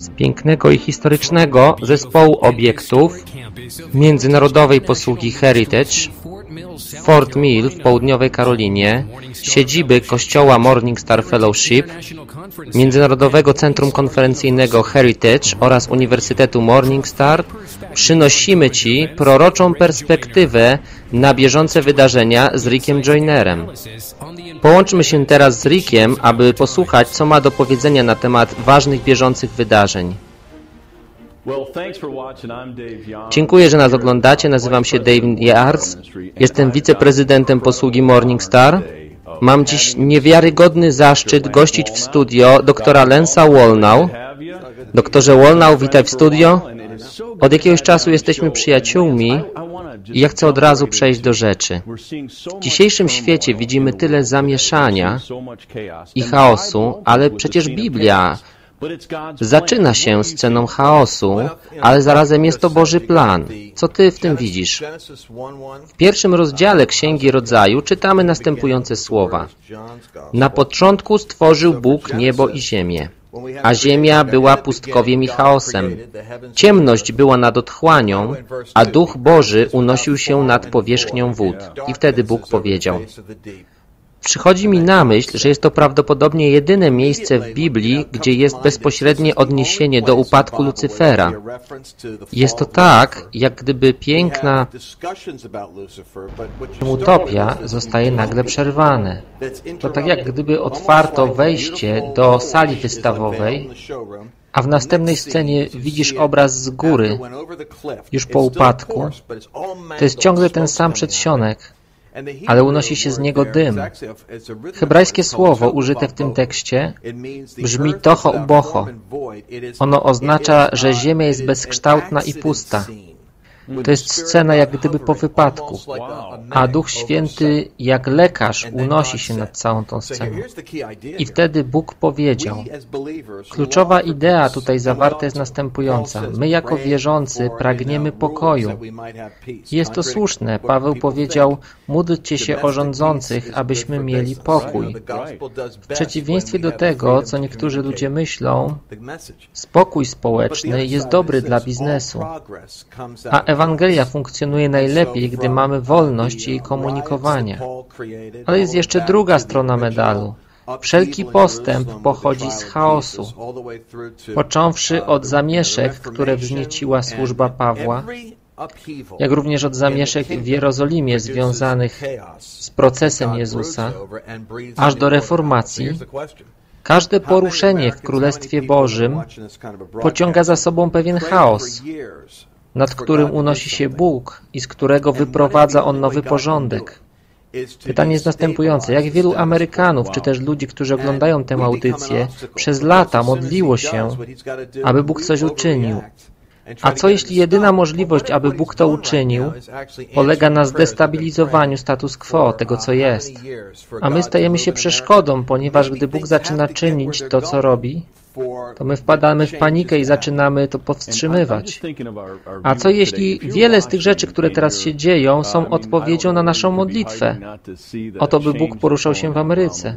z pięknego i historycznego zespołu obiektów międzynarodowej posługi Heritage Fort Mill w południowej Karolinie, siedziby kościoła Morning Star Fellowship, Międzynarodowego Centrum Konferencyjnego Heritage oraz Uniwersytetu Morning Star przynosimy Ci proroczą perspektywę na bieżące wydarzenia z Rickiem Joynerem. Połączmy się teraz z Rickiem, aby posłuchać, co ma do powiedzenia na temat ważnych bieżących wydarzeń. Dziękuję, że nas oglądacie. Nazywam się David Yards. Jestem wiceprezydentem posługi Morning Star. Mam dziś niewiarygodny zaszczyt gościć w studio doktora Lensa Wolnau. Doktorze Wolnau, witaj w studio. Od jakiegoś czasu jesteśmy przyjaciółmi i ja chcę od razu przejść do rzeczy. W dzisiejszym świecie widzimy tyle zamieszania i chaosu, ale przecież Biblia Zaczyna się sceną chaosu, ale zarazem jest to Boży plan. Co Ty w tym widzisz? W pierwszym rozdziale Księgi Rodzaju czytamy następujące słowa. Na początku stworzył Bóg niebo i ziemię, a ziemia była pustkowiem i chaosem. Ciemność była nad otchłanią, a Duch Boży unosił się nad powierzchnią wód. I wtedy Bóg powiedział, Przychodzi mi na myśl, że jest to prawdopodobnie jedyne miejsce w Biblii, gdzie jest bezpośrednie odniesienie do upadku Lucyfera. Jest to tak, jak gdyby piękna utopia zostaje nagle przerwane. To tak jak gdyby otwarto wejście do sali wystawowej, a w następnej scenie widzisz obraz z góry, już po upadku. To jest ciągle ten sam przedsionek ale unosi się z niego dym. Hebrajskie słowo użyte w tym tekście brzmi tocho ubocho. Ono oznacza, że ziemia jest bezkształtna i pusta. To jest scena jak gdyby po wypadku, a Duch Święty jak lekarz unosi się nad całą tą sceną. I wtedy Bóg powiedział, kluczowa idea tutaj zawarta jest następująca. My jako wierzący pragniemy pokoju. Jest to słuszne. Paweł powiedział, módlcie się o rządzących, abyśmy mieli pokój. W przeciwieństwie do tego, co niektórzy ludzie myślą, spokój społeczny jest dobry dla biznesu, a Ewangelia funkcjonuje najlepiej, gdy mamy wolność jej komunikowania. Ale jest jeszcze druga strona medalu. Wszelki postęp pochodzi z chaosu, począwszy od zamieszek, które wznieciła służba Pawła, jak również od zamieszek w Jerozolimie związanych z procesem Jezusa, aż do reformacji, każde poruszenie w Królestwie Bożym pociąga za sobą pewien chaos, nad którym unosi się Bóg i z którego wyprowadza On nowy porządek. Pytanie jest następujące. Jak wielu Amerykanów, czy też ludzi, którzy oglądają tę audycję, przez lata modliło się, aby Bóg coś uczynił, a co jeśli jedyna możliwość, aby Bóg to uczynił, polega na zdestabilizowaniu status quo, tego co jest? A my stajemy się przeszkodą, ponieważ gdy Bóg zaczyna czynić to, co robi, to my wpadamy w panikę i zaczynamy to powstrzymywać. A co jeśli wiele z tych rzeczy, które teraz się dzieją, są odpowiedzią na naszą modlitwę? Oto by Bóg poruszał się w Ameryce.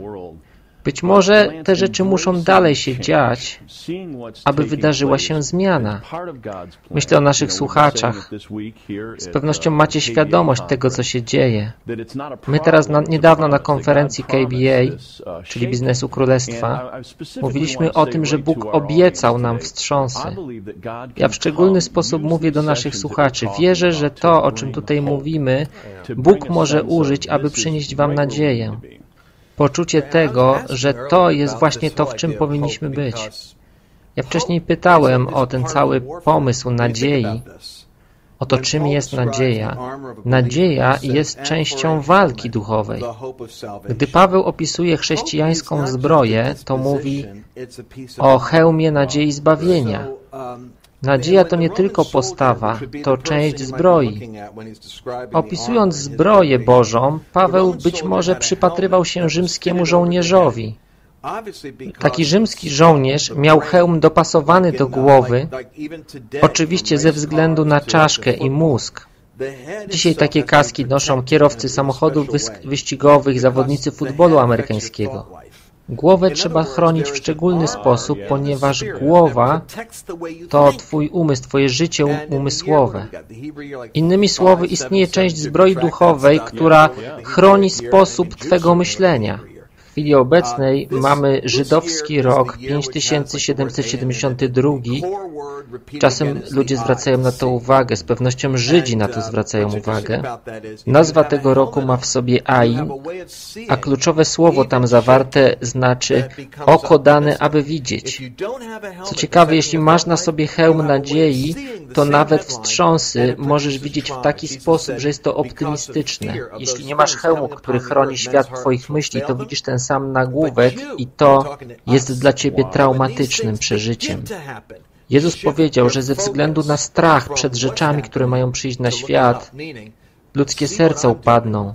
Być może te rzeczy muszą dalej się dziać, aby wydarzyła się zmiana. Myślę o naszych słuchaczach. Z pewnością macie świadomość tego, co się dzieje. My teraz na, niedawno na konferencji KBA, czyli Biznesu Królestwa, mówiliśmy o tym, że Bóg obiecał nam wstrząsy. Ja w szczególny sposób mówię do naszych słuchaczy. Wierzę, że to, o czym tutaj mówimy, Bóg może użyć, aby przynieść Wam nadzieję poczucie tego, że to jest właśnie to, w czym powinniśmy być. Ja wcześniej pytałem o ten cały pomysł nadziei, o to, czym jest nadzieja. Nadzieja jest częścią walki duchowej. Gdy Paweł opisuje chrześcijańską zbroję, to mówi o hełmie nadziei zbawienia. Nadzieja to nie tylko postawa, to część zbroi. Opisując zbroję Bożą, Paweł być może przypatrywał się rzymskiemu żołnierzowi. Taki rzymski żołnierz miał hełm dopasowany do głowy, oczywiście ze względu na czaszkę i mózg. Dzisiaj takie kaski noszą kierowcy samochodów wyścigowych, zawodnicy futbolu amerykańskiego. Głowę trzeba chronić w szczególny sposób, ponieważ głowa to Twój umysł, Twoje życie umysłowe. Innymi słowy, istnieje część zbroi duchowej, która chroni sposób Twego myślenia. Chwili obecnej mamy żydowski rok 5772. Czasem ludzie zwracają na to uwagę, z pewnością Żydzi na to zwracają uwagę. Nazwa tego roku ma w sobie Ain, a kluczowe słowo tam zawarte znaczy oko dane, aby widzieć. Co ciekawe, jeśli masz na sobie hełm nadziei, to nawet wstrząsy możesz widzieć w taki sposób, że jest to optymistyczne. Jeśli nie masz hełmu, który chroni świat Twoich myśli, to widzisz ten sam nagłówek i to jest dla Ciebie traumatycznym przeżyciem. Jezus powiedział, że ze względu na strach przed rzeczami, które mają przyjść na świat, ludzkie serca upadną.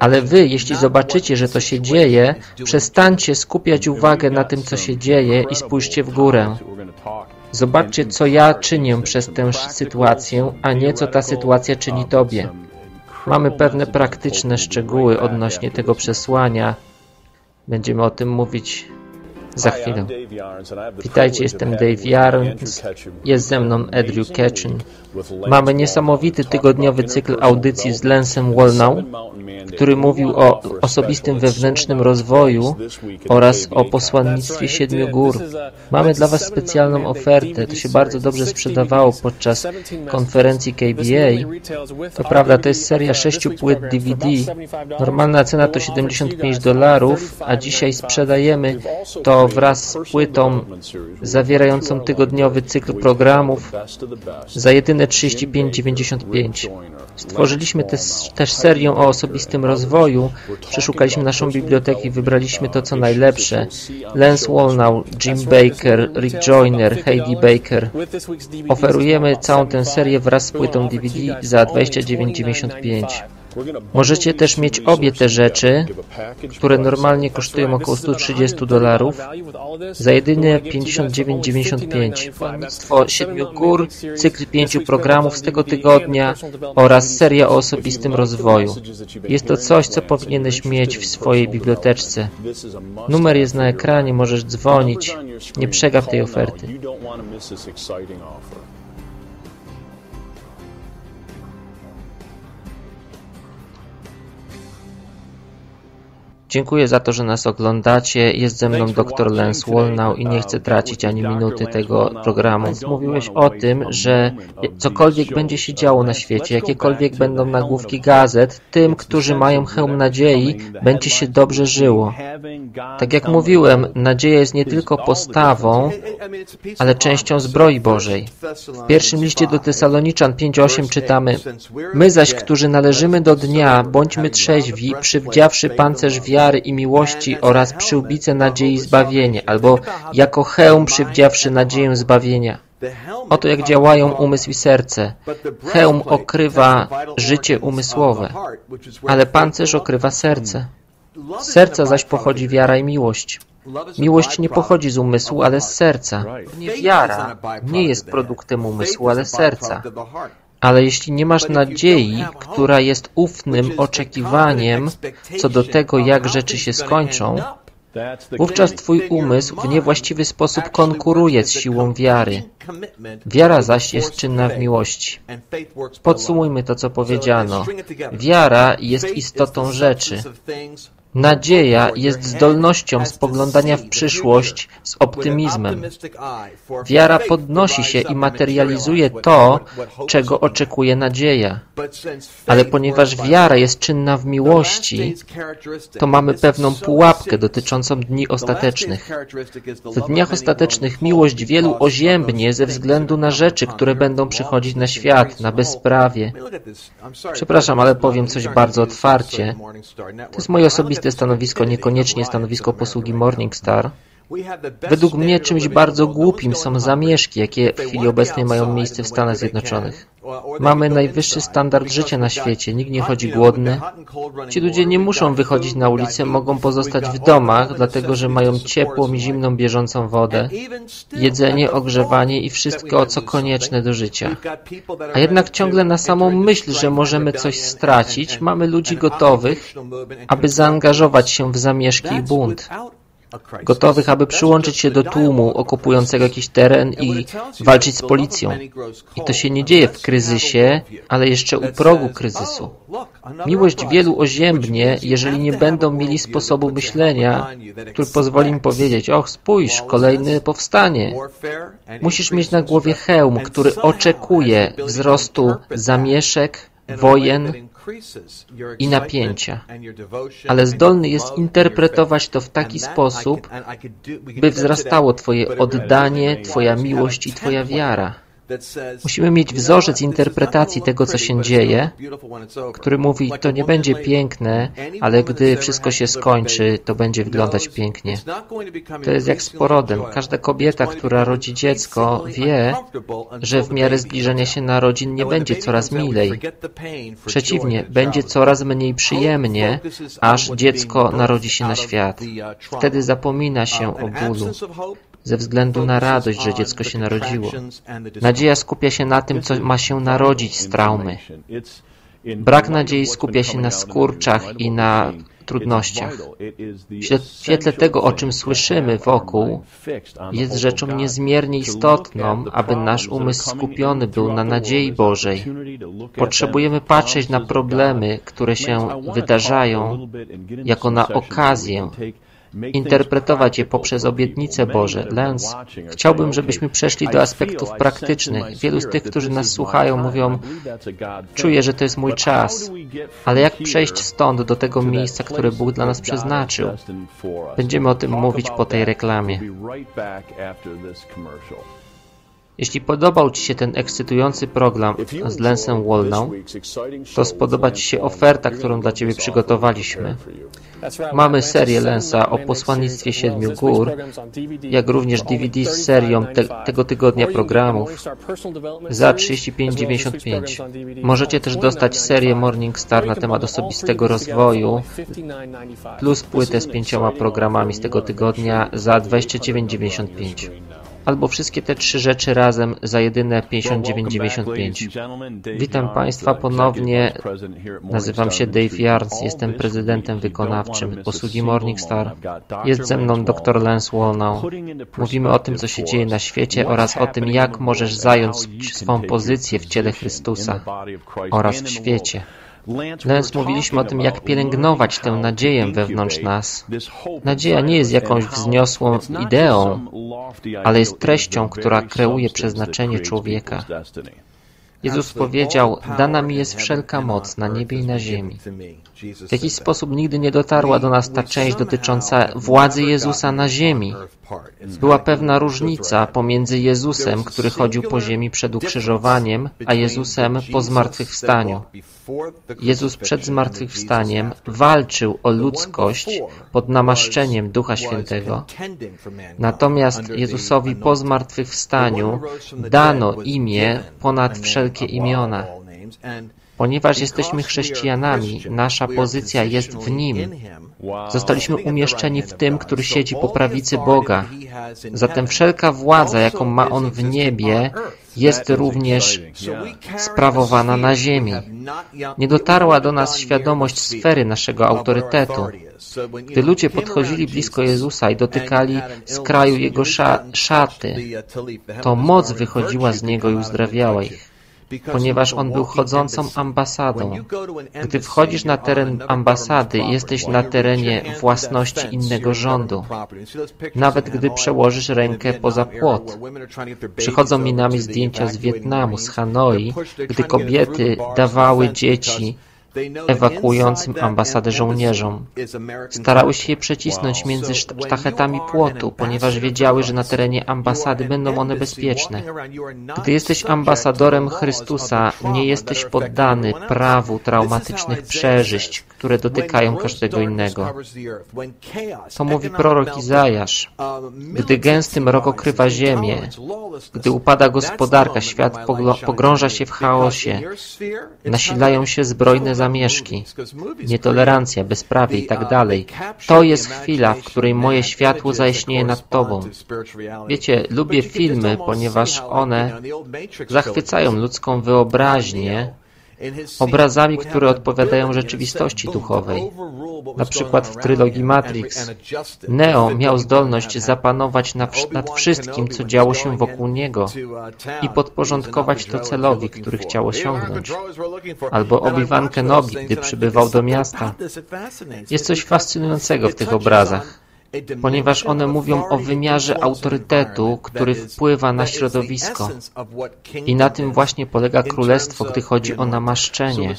Ale wy, jeśli zobaczycie, że to się dzieje, przestańcie skupiać uwagę na tym, co się dzieje i spójrzcie w górę. Zobaczcie, co ja czynię przez tę sytuację, a nie co ta sytuacja czyni tobie. Mamy pewne praktyczne szczegóły odnośnie tego przesłania. Będziemy o tym mówić za chwilę. Witajcie, jestem Dave Jarns, jest ze mną Andrew Ketchin. Mamy niesamowity tygodniowy cykl audycji z Lensem Wolnau, który mówił o osobistym wewnętrznym rozwoju oraz o posłannictwie Siedmiu Gór. Mamy dla Was specjalną ofertę. To się bardzo dobrze sprzedawało podczas konferencji KBA. To prawda, to jest seria sześciu płyt DVD. Normalna cena to 75 dolarów, a dzisiaj sprzedajemy to wraz z płytą zawierającą tygodniowy cykl programów za jedyne 35,95. Stworzyliśmy też, też serię o osobistym rozwoju. Przeszukaliśmy naszą bibliotekę i wybraliśmy to, co najlepsze. Lance Wolnau, Jim Baker, Rick Joyner, Heidi Baker. Oferujemy całą tę serię wraz z płytą DVD za 29,95. Możecie też mieć obie te rzeczy, które normalnie kosztują około 130 dolarów, za jedynie 59,95. Plannictwo Siedmiu Gór, cykl pięciu programów z tego tygodnia oraz seria o osobistym rozwoju. Jest to coś, co powinieneś mieć w swojej biblioteczce. Numer jest na ekranie, możesz dzwonić. Nie przegap tej oferty. Dziękuję za to, że nas oglądacie. Jest ze mną dr Lance Wolnau i nie chcę tracić ani minuty tego programu. Mówiłeś o tym, że cokolwiek będzie się działo na świecie, jakiekolwiek będą nagłówki gazet, tym, którzy mają hełm nadziei, będzie się dobrze żyło. Tak jak mówiłem, nadzieja jest nie tylko postawą, ale częścią zbroi Bożej. W pierwszym liście do Tesaloniczan 5.8 czytamy My zaś, którzy należymy do dnia, bądźmy trzeźwi, przywdziawszy pancerz wiary, wiary i miłości oraz przyłbice nadziei zbawienia, albo jako hełm przywdziawszy nadzieję zbawienia. Oto jak działają umysł i serce. Hełm okrywa życie umysłowe, ale pancerz okrywa serce. Z serca zaś pochodzi wiara i miłość. Miłość nie pochodzi z umysłu, ale z serca. Nie wiara nie jest produktem umysłu, ale serca. Ale jeśli nie masz nadziei, która jest ufnym oczekiwaniem co do tego, jak rzeczy się skończą, wówczas Twój umysł w niewłaściwy sposób konkuruje z siłą wiary. Wiara zaś jest czynna w miłości. Podsumujmy to, co powiedziano. Wiara jest istotą rzeczy. Nadzieja jest zdolnością spoglądania w przyszłość z optymizmem. Wiara podnosi się i materializuje to, czego oczekuje nadzieja. Ale ponieważ wiara jest czynna w miłości, to mamy pewną pułapkę dotyczącą dni ostatecznych. W dniach ostatecznych miłość wielu oziębnie ze względu na rzeczy, które będą przychodzić na świat, na bezprawie. Przepraszam, ale powiem coś bardzo otwarcie. To jest moje osobiste osobiste stanowisko, niekoniecznie stanowisko posługi Morningstar. Według mnie czymś bardzo głupim są zamieszki, jakie w chwili obecnej mają miejsce w Stanach Zjednoczonych. Mamy najwyższy standard życia na świecie, nikt nie chodzi głodny. Ci ludzie nie muszą wychodzić na ulicę, mogą pozostać w domach, dlatego że mają ciepłą i zimną bieżącą wodę, jedzenie, ogrzewanie i wszystko, co konieczne do życia. A jednak ciągle na samą myśl, że możemy coś stracić, mamy ludzi gotowych, aby zaangażować się w zamieszki i bunt. Gotowych, aby przyłączyć się do tłumu okupującego jakiś teren i walczyć z policją. I to się nie dzieje w kryzysie, ale jeszcze u progu kryzysu. Miłość wielu oziębnie, jeżeli nie będą mieli sposobu myślenia, który pozwoli im powiedzieć, och spójrz, kolejny powstanie. Musisz mieć na głowie hełm, który oczekuje wzrostu zamieszek, wojen i napięcia, ale zdolny jest interpretować to w taki sposób, by wzrastało Twoje oddanie, Twoja miłość i Twoja wiara. Musimy mieć wzorzec interpretacji tego, co się dzieje, który mówi, to nie będzie piękne, ale gdy wszystko się skończy, to będzie wyglądać pięknie. To jest jak z porodem. Każda kobieta, która rodzi dziecko, wie, że w miarę zbliżenia się narodzin nie będzie coraz milej. Przeciwnie, będzie coraz mniej przyjemnie, aż dziecko narodzi się na świat. Wtedy zapomina się o bólu ze względu na radość, że dziecko się narodziło. Nadzieja skupia się na tym, co ma się narodzić z traumy. Brak nadziei skupia się na skurczach i na trudnościach. W świetle tego, o czym słyszymy wokół, jest rzeczą niezmiernie istotną, aby nasz umysł skupiony był na nadziei Bożej. Potrzebujemy patrzeć na problemy, które się wydarzają, jako na okazję, interpretować je poprzez obietnice Boże. Lens, chciałbym, żebyśmy przeszli do aspektów praktycznych. Wielu z tych, którzy nas słuchają, mówią, czuję, że to jest mój czas, ale jak przejść stąd do tego miejsca, które Bóg dla nas przeznaczył? Będziemy o tym mówić po tej reklamie. Jeśli podobał Ci się ten ekscytujący program z Lensem Wolną, to spodoba Ci się oferta, którą dla Ciebie przygotowaliśmy. Mamy serię Lensa o posłannictwie Siedmiu Gór, jak również DVD z serią te, tego tygodnia programów za 35,95. Możecie też dostać serię Morning Star na temat osobistego rozwoju plus płytę z pięcioma programami z tego tygodnia za 29,95 albo wszystkie te trzy rzeczy razem za jedyne 59,95. Witam Państwa ponownie. Nazywam się Dave Yards, jestem prezydentem wykonawczym posługi Morningstar. Jest ze mną dr Lance Wolnow. Mówimy o tym, co się dzieje na świecie oraz o tym, jak możesz zająć swą pozycję w ciele Chrystusa oraz w świecie. Lens mówiliśmy o tym, jak pielęgnować tę nadzieję wewnątrz nas. Nadzieja nie jest jakąś wzniosłą ideą, ale jest treścią, która kreuje przeznaczenie człowieka. Jezus powiedział, dana mi jest wszelka moc na niebie i na ziemi. W jakiś sposób nigdy nie dotarła do nas ta część dotycząca władzy Jezusa na ziemi. Była pewna różnica pomiędzy Jezusem, który chodził po ziemi przed ukrzyżowaniem, a Jezusem po zmartwychwstaniu. Jezus przed zmartwychwstaniem walczył o ludzkość pod namaszczeniem Ducha Świętego. Natomiast Jezusowi po zmartwychwstaniu dano imię ponad wszelkie imiona. Ponieważ jesteśmy chrześcijanami, nasza pozycja jest w Nim. Zostaliśmy umieszczeni w tym, który siedzi po prawicy Boga. Zatem wszelka władza, jaką ma On w niebie, jest również sprawowana na ziemi. Nie dotarła do nas świadomość sfery naszego autorytetu. Gdy ludzie podchodzili blisko Jezusa i dotykali skraju Jego szaty, to moc wychodziła z Niego i uzdrawiała ich ponieważ on był chodzącą ambasadą. Gdy wchodzisz na teren ambasady, jesteś na terenie własności innego rządu. Nawet gdy przełożysz rękę poza płot. Przychodzą mi nami zdjęcia z Wietnamu, z Hanoi, gdy kobiety dawały dzieci ewakuującym ambasadę żołnierzom. Starały się je przecisnąć między sztachetami płotu, ponieważ wiedziały, że na terenie ambasady będą one bezpieczne. Gdy jesteś ambasadorem Chrystusa, nie jesteś poddany prawu traumatycznych przeżyć, które dotykają każdego innego. To mówi prorok Izajasz. Gdy gęsty mrok okrywa ziemię, gdy upada gospodarka, świat pogrąża się w chaosie, nasilają się zbrojne zamieszki, nietolerancja, bezprawie i tak dalej. To jest chwila, w której moje światło zajaśnieje nad Tobą. Wiecie, lubię filmy, ponieważ one zachwycają ludzką wyobraźnię obrazami, które odpowiadają rzeczywistości duchowej. Na przykład w trylogii Matrix Neo miał zdolność zapanować nad wszystkim, co działo się wokół niego i podporządkować to celowi, który chciał osiągnąć. Albo Obi-Wan Kenobi, gdy przybywał do miasta. Jest coś fascynującego w tych obrazach ponieważ one mówią o wymiarze autorytetu, który wpływa na środowisko. I na tym właśnie polega królestwo, gdy chodzi o namaszczenie.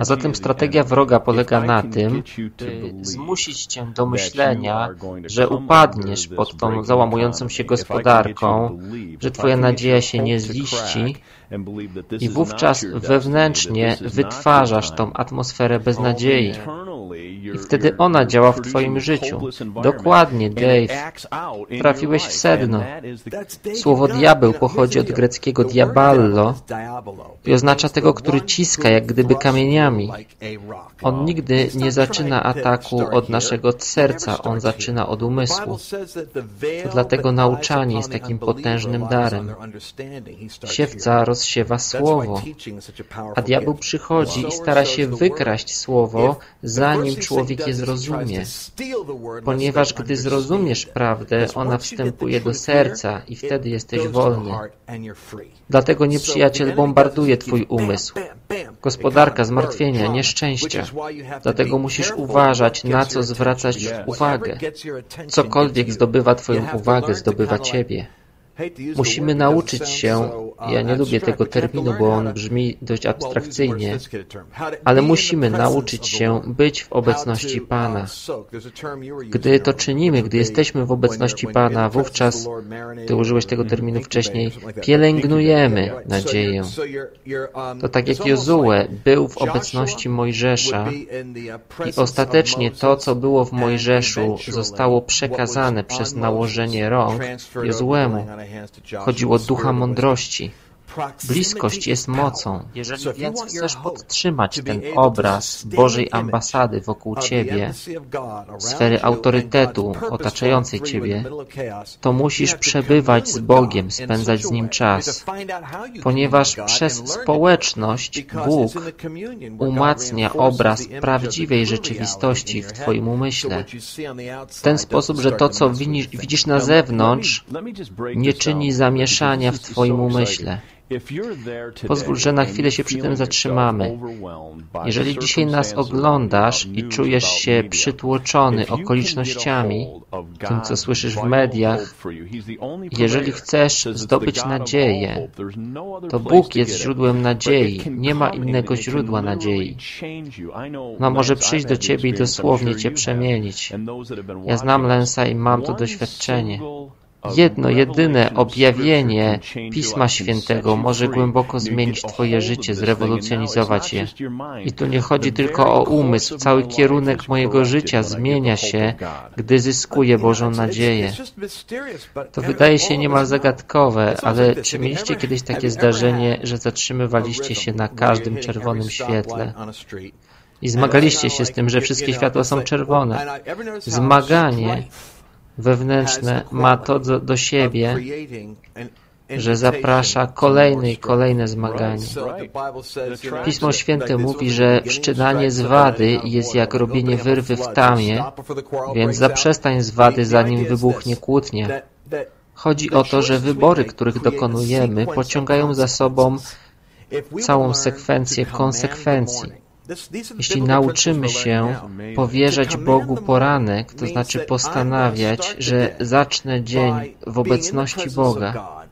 A zatem strategia wroga polega na tym, by zmusić cię do myślenia, że upadniesz pod tą załamującą się gospodarką, że twoja nadzieja się nie ziści i wówczas wewnętrznie wytwarzasz tą atmosferę beznadziei. I wtedy ona działa w Twoim życiu. Dokładnie, Dave. Trafiłeś w sedno. Słowo diabeł pochodzi od greckiego diaballo i oznacza tego, który ciska, jak gdyby kamieniami. On nigdy nie zaczyna ataku od naszego serca, on zaczyna od umysłu. To dlatego nauczanie jest takim potężnym darem. Siewca rozsiewa słowo, a diabeł przychodzi i stara się wykraść słowo, zanim człowiek je zrozumie. Ponieważ gdy zrozumiesz prawdę, ona wstępuje do serca i wtedy jesteś wolny. Dlatego nieprzyjaciel bombarduje twój umysł. Gospodarka, zmartwienia, nieszczęścia. Dlatego musisz uważać, na co zwracać uwagę. Cokolwiek zdobywa twoją uwagę, zdobywa ciebie. Musimy nauczyć się, ja nie lubię tego terminu, bo on brzmi dość abstrakcyjnie, ale musimy nauczyć się być w obecności Pana. Gdy to czynimy, gdy jesteśmy w obecności Pana, wówczas, Ty użyłeś tego terminu wcześniej, pielęgnujemy nadzieję. To tak jak Jozue był w obecności Mojżesza i ostatecznie to, co było w Mojżeszu, zostało przekazane przez nałożenie rąk Jozuemu. Chodziło o ducha mądrości. Bliskość jest mocą. Jeżeli więc chcesz podtrzymać ten obraz Bożej ambasady wokół Ciebie, sfery autorytetu otaczającej Ciebie, to musisz przebywać z Bogiem, spędzać z Nim czas, ponieważ przez społeczność Bóg umacnia obraz prawdziwej rzeczywistości w Twoim umyśle. W ten sposób, że to, co widzisz na zewnątrz, nie czyni zamieszania w Twoim umyśle. Pozwól, że na chwilę się przy tym zatrzymamy. Jeżeli dzisiaj nas oglądasz i czujesz się przytłoczony okolicznościami, tym co słyszysz w mediach, jeżeli chcesz zdobyć nadzieję, to Bóg jest źródłem nadziei. Nie ma innego źródła nadziei. No może przyjść do Ciebie i dosłownie Cię przemienić. Ja znam Lensa i mam to doświadczenie. Jedno, jedyne objawienie Pisma Świętego może głęboko zmienić Twoje życie, zrewolucjonizować je. I tu nie chodzi tylko o umysł. Cały kierunek mojego życia zmienia się, gdy zyskuję Bożą nadzieję. To wydaje się niemal zagadkowe, ale czy mieliście kiedyś takie zdarzenie, że zatrzymywaliście się na każdym czerwonym świetle? I zmagaliście się z tym, że wszystkie światła są czerwone. Zmaganie wewnętrzne ma to do, do siebie, że zaprasza kolejne i kolejne zmaganie. Pismo Święte mówi, że wszczynanie zwady jest jak robienie wyrwy w tamie, więc zaprzestań zwady, zanim wybuchnie kłótnia. Chodzi o to, że wybory, których dokonujemy, pociągają za sobą całą sekwencję konsekwencji. Jeśli nauczymy się powierzać Bogu poranek, to znaczy postanawiać, że zacznę dzień w obecności Boga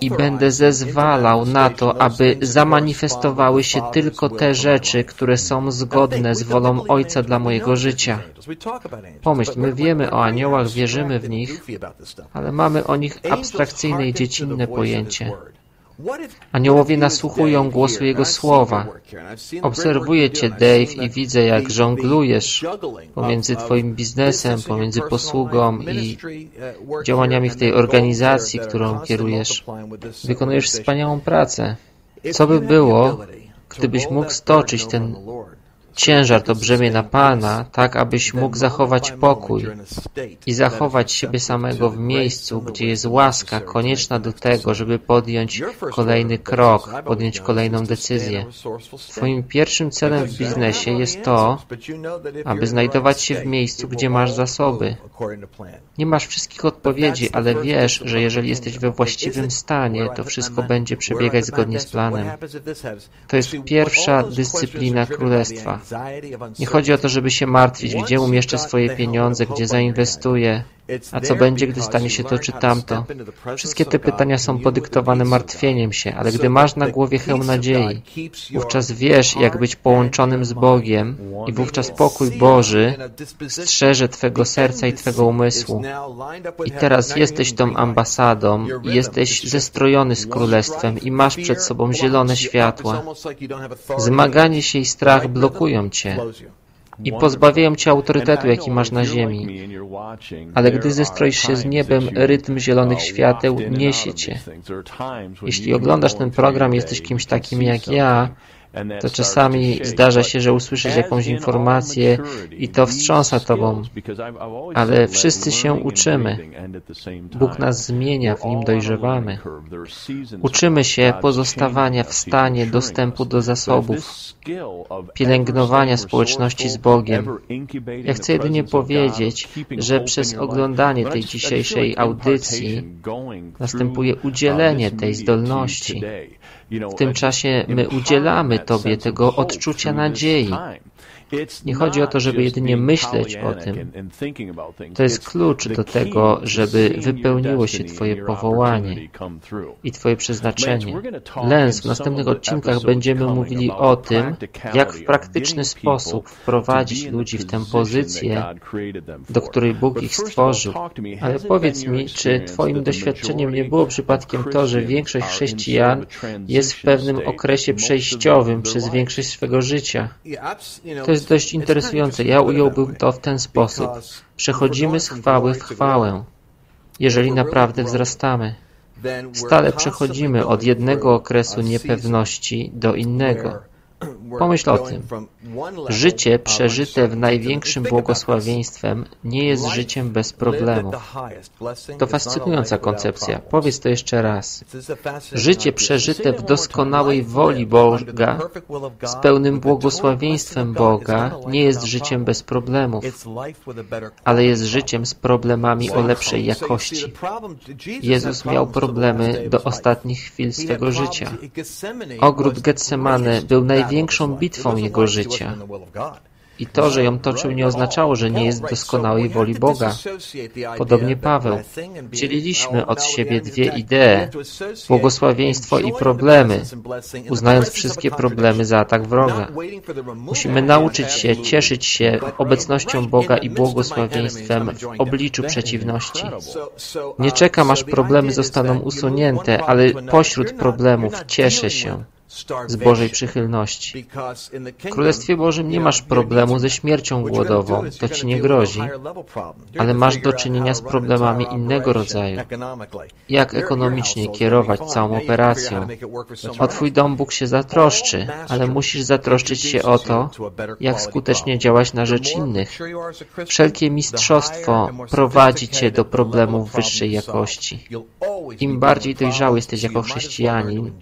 i będę zezwalał na to, aby zamanifestowały się tylko te rzeczy, które są zgodne z wolą Ojca dla mojego życia. Pomyśl, my wiemy o aniołach, wierzymy w nich, ale mamy o nich abstrakcyjne i dziecinne pojęcie. Aniołowie nasłuchują głosu Jego słowa. Obserwuję Cię, Dave, i widzę, jak żonglujesz pomiędzy Twoim biznesem, pomiędzy posługą i działaniami w tej organizacji, którą kierujesz. Wykonujesz wspaniałą pracę. Co by było, gdybyś mógł stoczyć ten ciężar to brzemię na Pana, tak abyś mógł zachować pokój i zachować siebie samego w miejscu, gdzie jest łaska konieczna do tego, żeby podjąć kolejny krok, podjąć kolejną decyzję. Twoim pierwszym celem w biznesie jest to, aby znajdować się w miejscu, gdzie masz zasoby. Nie masz wszystkich odpowiedzi, ale wiesz, że jeżeli jesteś we właściwym stanie, to wszystko będzie przebiegać zgodnie z planem. To jest pierwsza dyscyplina królestwa. Nie chodzi o to, żeby się martwić, gdzie umieszczę swoje pieniądze, gdzie zainwestuję, a co będzie, gdy stanie się to czy tamto? Wszystkie te pytania są podyktowane martwieniem się, ale gdy masz na głowie hełm nadziei, wówczas wiesz, jak być połączonym z Bogiem i wówczas pokój Boży strzeże Twego serca i Twego umysłu. I teraz jesteś tą ambasadą i jesteś zestrojony z Królestwem i masz przed sobą zielone światła. Zmaganie się i strach blokują Cię i pozbawiają cię autorytetu, jaki masz na ziemi. Ale gdy zestroisz się z niebem, rytm zielonych świateł niesie cię. Jeśli oglądasz ten program, jesteś kimś takim jak ja, to czasami zdarza się, że usłyszysz jakąś informację i to wstrząsa tobą, ale wszyscy się uczymy. Bóg nas zmienia, w Nim dojrzewamy. Uczymy się pozostawania w stanie dostępu do zasobów, pielęgnowania społeczności z Bogiem. Ja chcę jedynie powiedzieć, że przez oglądanie tej dzisiejszej audycji następuje udzielenie tej zdolności. W tym czasie my udzielamy Tobie tego odczucia nadziei. Nie chodzi o to, żeby jedynie myśleć o tym. To jest klucz do tego, żeby wypełniło się Twoje powołanie i Twoje przeznaczenie. Lens, w następnych odcinkach będziemy mówili o tym, jak w praktyczny sposób wprowadzić ludzi w tę pozycję, do której Bóg ich stworzył. Ale powiedz mi, czy Twoim doświadczeniem nie było przypadkiem to, że większość chrześcijan jest w pewnym okresie przejściowym przez większość swego życia? To jest jest dość interesujące. Ja ująłbym to w ten sposób. Przechodzimy z chwały w chwałę, jeżeli naprawdę wzrastamy. Stale przechodzimy od jednego okresu niepewności do innego. Pomyśl o tym. Życie przeżyte w największym błogosławieństwem nie jest życiem bez problemów. To fascynująca koncepcja. Powiedz to jeszcze raz. Życie przeżyte w doskonałej woli Boga, z pełnym błogosławieństwem Boga, nie jest życiem bez problemów, ale jest życiem z problemami o lepszej jakości. Jezus miał problemy do ostatnich chwil swego życia. Ogród Getsemane był największym największą bitwą jego życia. I to, że ją toczył, nie oznaczało, że nie jest doskonałej woli Boga. Podobnie Paweł. Dzieliliśmy od siebie dwie idee, błogosławieństwo i problemy, uznając wszystkie problemy za atak wroga. Musimy nauczyć się cieszyć się obecnością Boga i błogosławieństwem w obliczu przeciwności. Nie czekam, aż problemy zostaną usunięte, ale pośród problemów cieszę się z Bożej przychylności. W Królestwie Bożym nie masz problemu ze śmiercią głodową, to ci nie grozi, ale masz do czynienia z problemami innego rodzaju. Jak ekonomicznie kierować całą operacją? O Twój dom Bóg się zatroszczy, ale musisz zatroszczyć się o to, jak skutecznie działać na rzecz innych. Wszelkie mistrzostwo prowadzi Cię do problemów wyższej jakości. Im bardziej dojrzały jesteś jako chrześcijanin,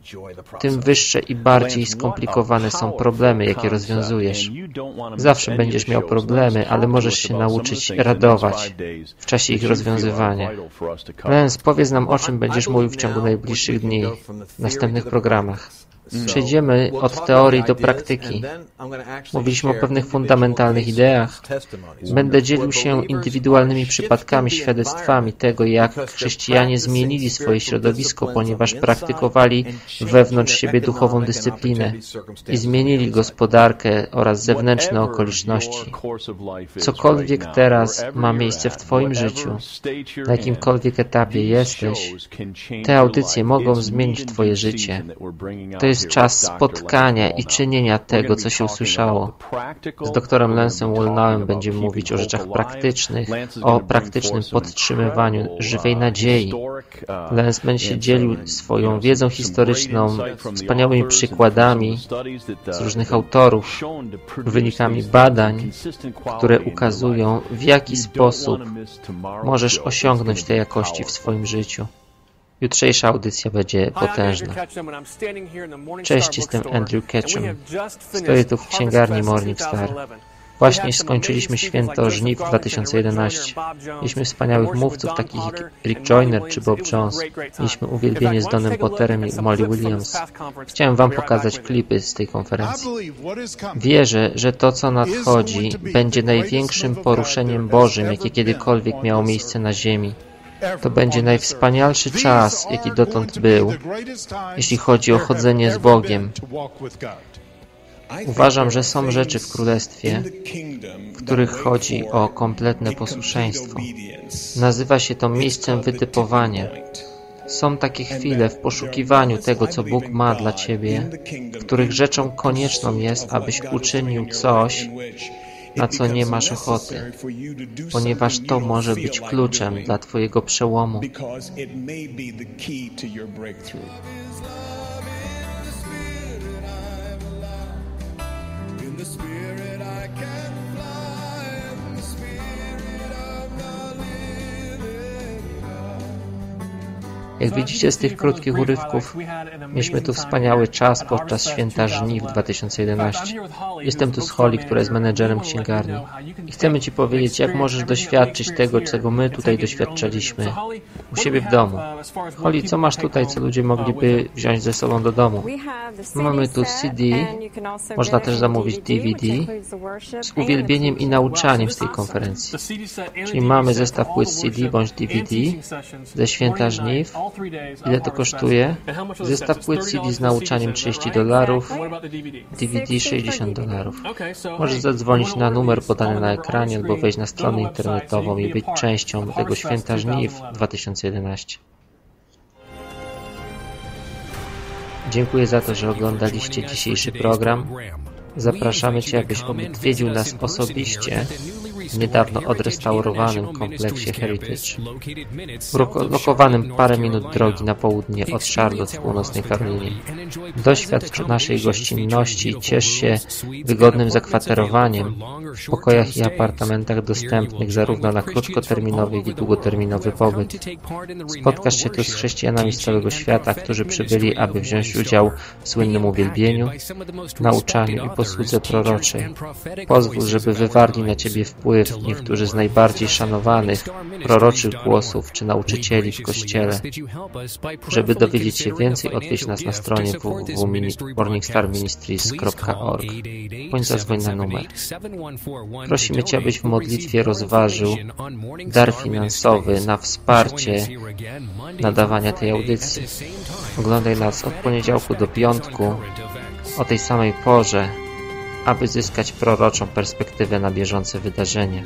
tym wyższe i bardziej skomplikowane są problemy, jakie rozwiązujesz. Zawsze będziesz miał problemy, ale możesz się nauczyć radować w czasie ich rozwiązywania. Lens, powiedz nam, o czym będziesz mówił w ciągu najbliższych dni, w następnych programach. Przejdziemy od teorii do praktyki. Mówiliśmy o pewnych fundamentalnych ideach. Będę dzielił się indywidualnymi przypadkami, świadectwami tego, jak chrześcijanie zmienili swoje środowisko, ponieważ praktykowali wewnątrz siebie duchową dyscyplinę i zmienili gospodarkę oraz zewnętrzne okoliczności. Cokolwiek teraz ma miejsce w Twoim życiu, na jakimkolwiek etapie jesteś, te audycje mogą zmienić Twoje życie. To jest czas spotkania i czynienia tego, co się usłyszało. Z doktorem Lensem Wolnałem będziemy mówić o rzeczach praktycznych, o praktycznym podtrzymywaniu żywej nadziei. Lens będzie się dzielił swoją wiedzą historyczną, wspaniałymi przykładami z różnych autorów, wynikami badań, które ukazują, w jaki sposób możesz osiągnąć te jakości w swoim życiu. Jutrzejsza audycja będzie potężna. Cześć, jestem Andrew Ketchum. Stoję tu w księgarni Morning Star. Właśnie skończyliśmy święto żniw 2011. Mieliśmy wspaniałych mówców, takich jak Rick Joyner czy Bob Jones. Mieliśmy uwielbienie z Donem Potterem i Molly Williams. Chciałem Wam pokazać klipy z tej konferencji. Wierzę, że to, co nadchodzi, będzie największym poruszeniem Bożym, jakie kiedykolwiek miało miejsce na ziemi. To będzie najwspanialszy czas, jaki dotąd był, jeśli chodzi o chodzenie z Bogiem. Uważam, że są rzeczy w Królestwie, w których chodzi o kompletne posłuszeństwo. Nazywa się to miejscem wytypowania. Są takie chwile w poszukiwaniu tego, co Bóg ma dla Ciebie, w których rzeczą konieczną jest, abyś uczynił coś, na co nie masz ochoty, ponieważ to może być kluczem dla Twojego przełomu. Jak widzicie z tych krótkich urywków, mieliśmy tu wspaniały czas podczas święta żniw 2011. Jestem tu z Holly, która jest menedżerem księgarni. I chcemy Ci powiedzieć, jak możesz doświadczyć tego, czego my tutaj doświadczaliśmy u siebie w domu. Holly, co masz tutaj, co ludzie mogliby wziąć ze sobą do domu? Mamy tu CD, można też zamówić DVD z uwielbieniem i nauczaniem z tej konferencji. Czyli mamy zestaw płyt CD bądź DVD ze święta żniw, Ile to kosztuje? Zestaw płyt CD z nauczaniem 30 dolarów, DVD 60 dolarów. Możesz zadzwonić na numer podany na ekranie albo wejść na stronę internetową i być częścią tego święta żniw 2011. Dziękuję za to, że oglądaliście dzisiejszy program. Zapraszamy Cię, abyś odwiedził nas osobiście w niedawno odrestaurowanym kompleksie Heritage, lokowanym parę minut drogi na południe od Charlotte w północnej Karolinie. Doświadcz naszej gościnności i ciesz się wygodnym zakwaterowaniem w pokojach i apartamentach dostępnych zarówno na krótkoterminowy, jak i długoterminowy pobyt. Spotkasz się tu z chrześcijanami z całego świata, którzy przybyli, aby wziąć udział w słynnym uwielbieniu, nauczaniu i posłudze proroczej. Pozwól, żeby wywarli na Ciebie wpływ niektórzy z najbardziej szanowanych proroczych głosów czy nauczycieli w Kościele. Żeby dowiedzieć się więcej, odwiedź nas na stronie www.morningstarministries.org bądź zadzwoń na numer. Prosimy Cię, abyś w modlitwie rozważył dar finansowy na wsparcie nadawania tej audycji. Oglądaj nas od poniedziałku do piątku o tej samej porze aby zyskać proroczą perspektywę na bieżące wydarzenia.